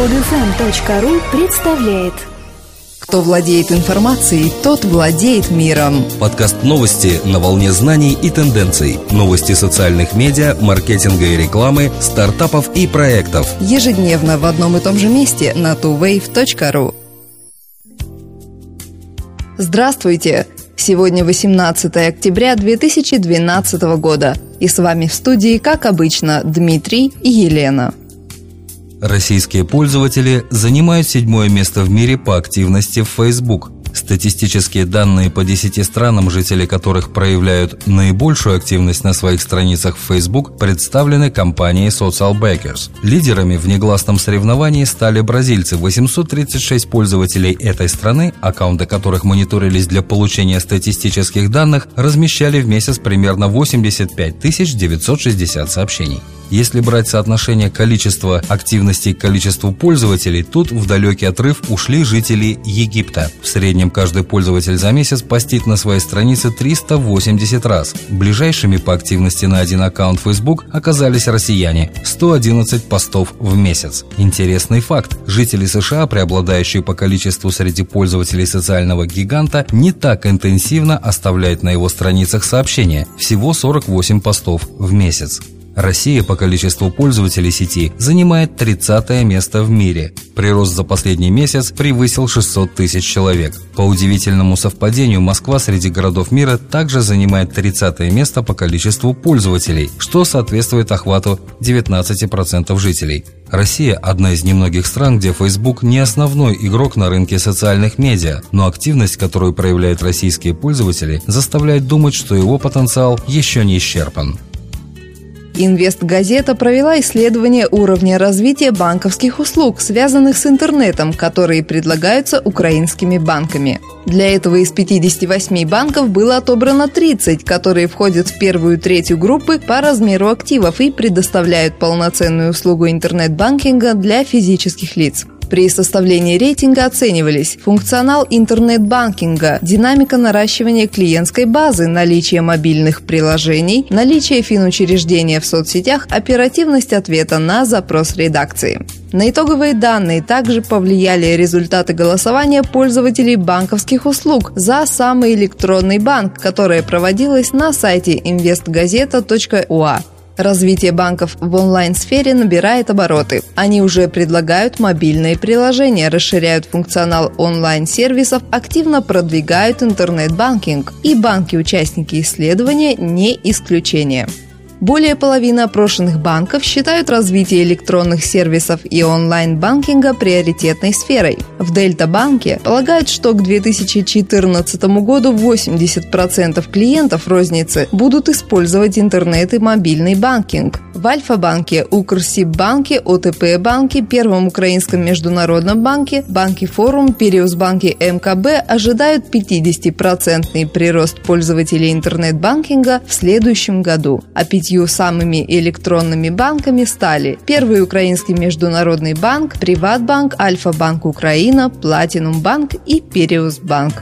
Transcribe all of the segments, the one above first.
Подфм.ру представляет Кто владеет информацией, тот владеет миром. Подкаст новости на волне знаний и тенденций. Новости социальных медиа, маркетинга и рекламы, стартапов и проектов. Ежедневно в одном и том же месте на tuwave.ru. Здравствуйте! Сегодня 18 октября 2012 года. И с вами в студии, как обычно, Дмитрий и Елена. Российские пользователи занимают седьмое место в мире по активности в Facebook. Статистические данные по 10 странам, жители которых проявляют наибольшую активность на своих страницах в Facebook, представлены компанией Social Backers. Лидерами в негласном соревновании стали бразильцы. 836 пользователей этой страны, аккаунты которых мониторились для получения статистических данных, размещали в месяц примерно 85 960 сообщений. Если брать соотношение количества активности к количеству пользователей, тут в далекий отрыв ушли жители Египта. В среднем каждый пользователь за месяц постит на своей странице 380 раз. Ближайшими по активности на один аккаунт Facebook оказались россияне – 111 постов в месяц. Интересный факт. Жители США, преобладающие по количеству среди пользователей социального гиганта, не так интенсивно оставляют на его страницах сообщения – всего 48 постов в месяц. Россия по количеству пользователей сети занимает 30 место в мире. Прирост за последний месяц превысил 600 тысяч человек. По удивительному совпадению, Москва среди городов мира также занимает 30 место по количеству пользователей, что соответствует охвату 19% жителей. Россия – одна из немногих стран, где Facebook не основной игрок на рынке социальных медиа, но активность, которую проявляют российские пользователи, заставляет думать, что его потенциал еще не исчерпан. Инвестгазета провела исследование уровня развития банковских услуг, связанных с интернетом, которые предлагаются украинскими банками. Для этого из 58 банков было отобрано 30, которые входят в первую третью группы по размеру активов и предоставляют полноценную услугу интернет-банкинга для физических лиц. При составлении рейтинга оценивались функционал интернет-банкинга, динамика наращивания клиентской базы, наличие мобильных приложений, наличие финучреждения в соцсетях, оперативность ответа на запрос редакции. На итоговые данные также повлияли результаты голосования пользователей банковских услуг за самый электронный банк, которое проводилось на сайте investgazeta.ua. Развитие банков в онлайн-сфере набирает обороты. Они уже предлагают мобильные приложения, расширяют функционал онлайн-сервисов, активно продвигают интернет-банкинг. И банки-участники исследования не исключение. Более половины опрошенных банков считают развитие электронных сервисов и онлайн-банкинга приоритетной сферой. В Дельта-банке полагают, что к 2014 году 80% клиентов розницы будут использовать интернет и мобильный банкинг. В Альфа-банке, Укрсиббанке, ОТП-банке, Первом Украинском международном банке, Банке Форум, Периус-банке МКБ ожидают 50% прирост пользователей интернет-банкинга в следующем году, а пятью самыми электронными банками стали Первый Украинский международный банк, Приватбанк, Альфа-банк Украина, Платинум банк и Периус банк.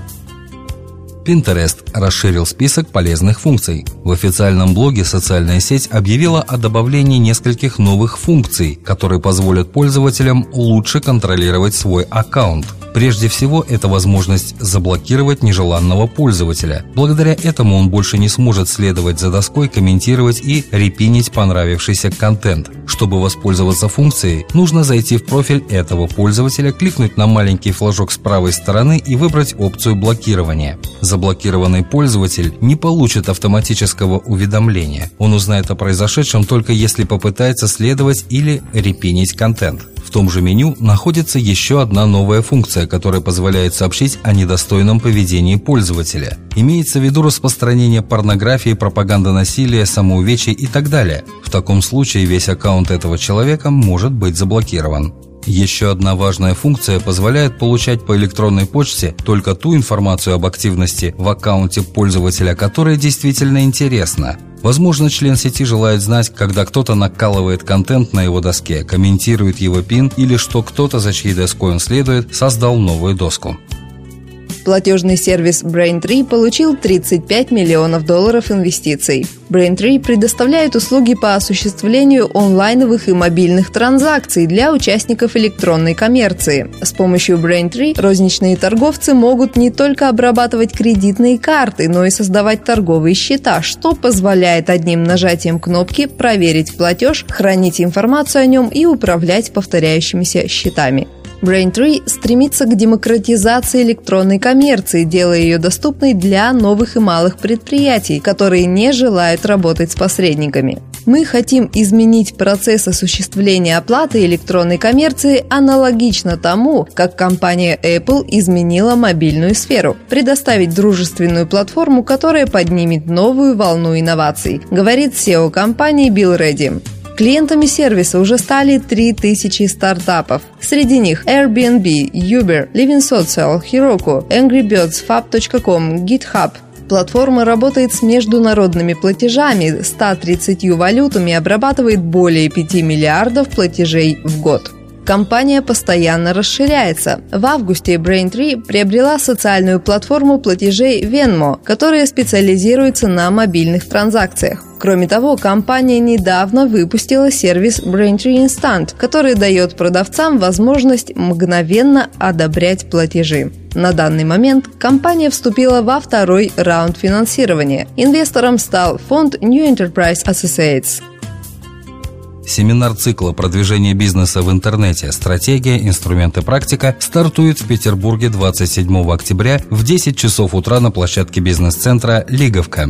Pinterest расширил список полезных функций. В официальном блоге социальная сеть объявила о добавлении нескольких новых функций, которые позволят пользователям лучше контролировать свой аккаунт. Прежде всего, это возможность заблокировать нежеланного пользователя. Благодаря этому он больше не сможет следовать за доской, комментировать и репинить понравившийся контент. Чтобы воспользоваться функцией, нужно зайти в профиль этого пользователя, кликнуть на маленький флажок с правой стороны и выбрать опцию блокирования. Заблокированный пользователь не получит автоматического уведомления. Он узнает о произошедшем только если попытается следовать или репинить контент. В том же меню находится еще одна новая функция, которая позволяет сообщить о недостойном поведении пользователя. Имеется в виду распространение порнографии, пропаганда насилия, самоувечий и так далее. В таком случае весь аккаунт этого человека может быть заблокирован. Еще одна важная функция позволяет получать по электронной почте только ту информацию об активности в аккаунте пользователя, которая действительно интересна. Возможно, член сети желает знать, когда кто-то накалывает контент на его доске, комментирует его пин или что кто-то, за чьей доской он следует, создал новую доску. Платежный сервис Brain3 получил 35 миллионов долларов инвестиций. Brain3 предоставляет услуги по осуществлению онлайновых и мобильных транзакций для участников электронной коммерции. С помощью Brain3 розничные торговцы могут не только обрабатывать кредитные карты, но и создавать торговые счета, что позволяет одним нажатием кнопки проверить платеж, хранить информацию о нем и управлять повторяющимися счетами. Braintree стремится к демократизации электронной коммерции, делая ее доступной для новых и малых предприятий, которые не желают работать с посредниками. Мы хотим изменить процесс осуществления оплаты электронной коммерции аналогично тому, как компания Apple изменила мобильную сферу, предоставить дружественную платформу, которая поднимет новую волну инноваций, говорит SEO компании Bill Reddy. Клиентами сервиса уже стали 3000 стартапов. Среди них Airbnb, Uber, Living Social, Heroku, Angry Birds, Fab.com, GitHub, Платформа работает с международными платежами, 130 валютами обрабатывает более 5 миллиардов платежей в год. Компания постоянно расширяется. В августе Brain3 приобрела социальную платформу платежей Venmo, которая специализируется на мобильных транзакциях. Кроме того, компания недавно выпустила сервис Braintree Instant, который дает продавцам возможность мгновенно одобрять платежи. На данный момент компания вступила во второй раунд финансирования. Инвестором стал фонд New Enterprise Associates. Семинар цикла продвижения бизнеса в интернете «Стратегия, инструменты, практика» стартует в Петербурге 27 октября в 10 часов утра на площадке бизнес-центра «Лиговка».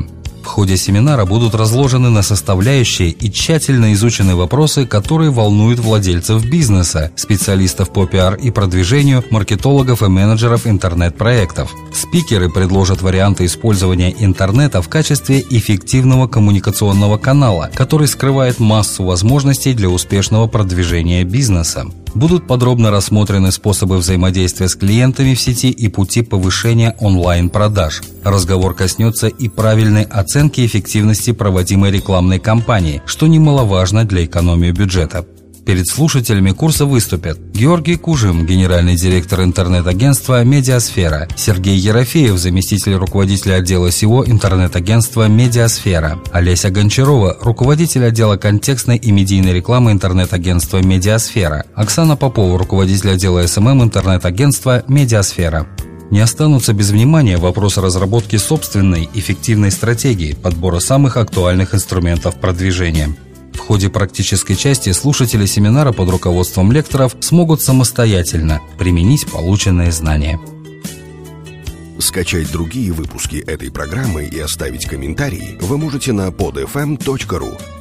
Ходе семинара будут разложены на составляющие и тщательно изучены вопросы, которые волнуют владельцев бизнеса, специалистов по пиар и продвижению, маркетологов и менеджеров интернет-проектов. Спикеры предложат варианты использования интернета в качестве эффективного коммуникационного канала, который скрывает массу возможностей для успешного продвижения бизнеса. Будут подробно рассмотрены способы взаимодействия с клиентами в сети и пути повышения онлайн-продаж. Разговор коснется и правильной оценки эффективности проводимой рекламной кампании, что немаловажно для экономии бюджета. Перед слушателями курса выступят Георгий Кужим, генеральный директор интернет-агентства «Медиасфера», Сергей Ерофеев, заместитель руководителя отдела SEO интернет-агентства «Медиасфера», Олеся Гончарова, руководитель отдела контекстной и медийной рекламы интернет-агентства «Медиасфера», Оксана Попова, руководитель отдела SMM интернет-агентства «Медиасфера». Не останутся без внимания вопросы разработки собственной эффективной стратегии подбора самых актуальных инструментов продвижения – в ходе практической части слушатели семинара под руководством лекторов смогут самостоятельно применить полученные знания. Скачать другие выпуски этой программы и оставить комментарии вы можете на podfm.ru.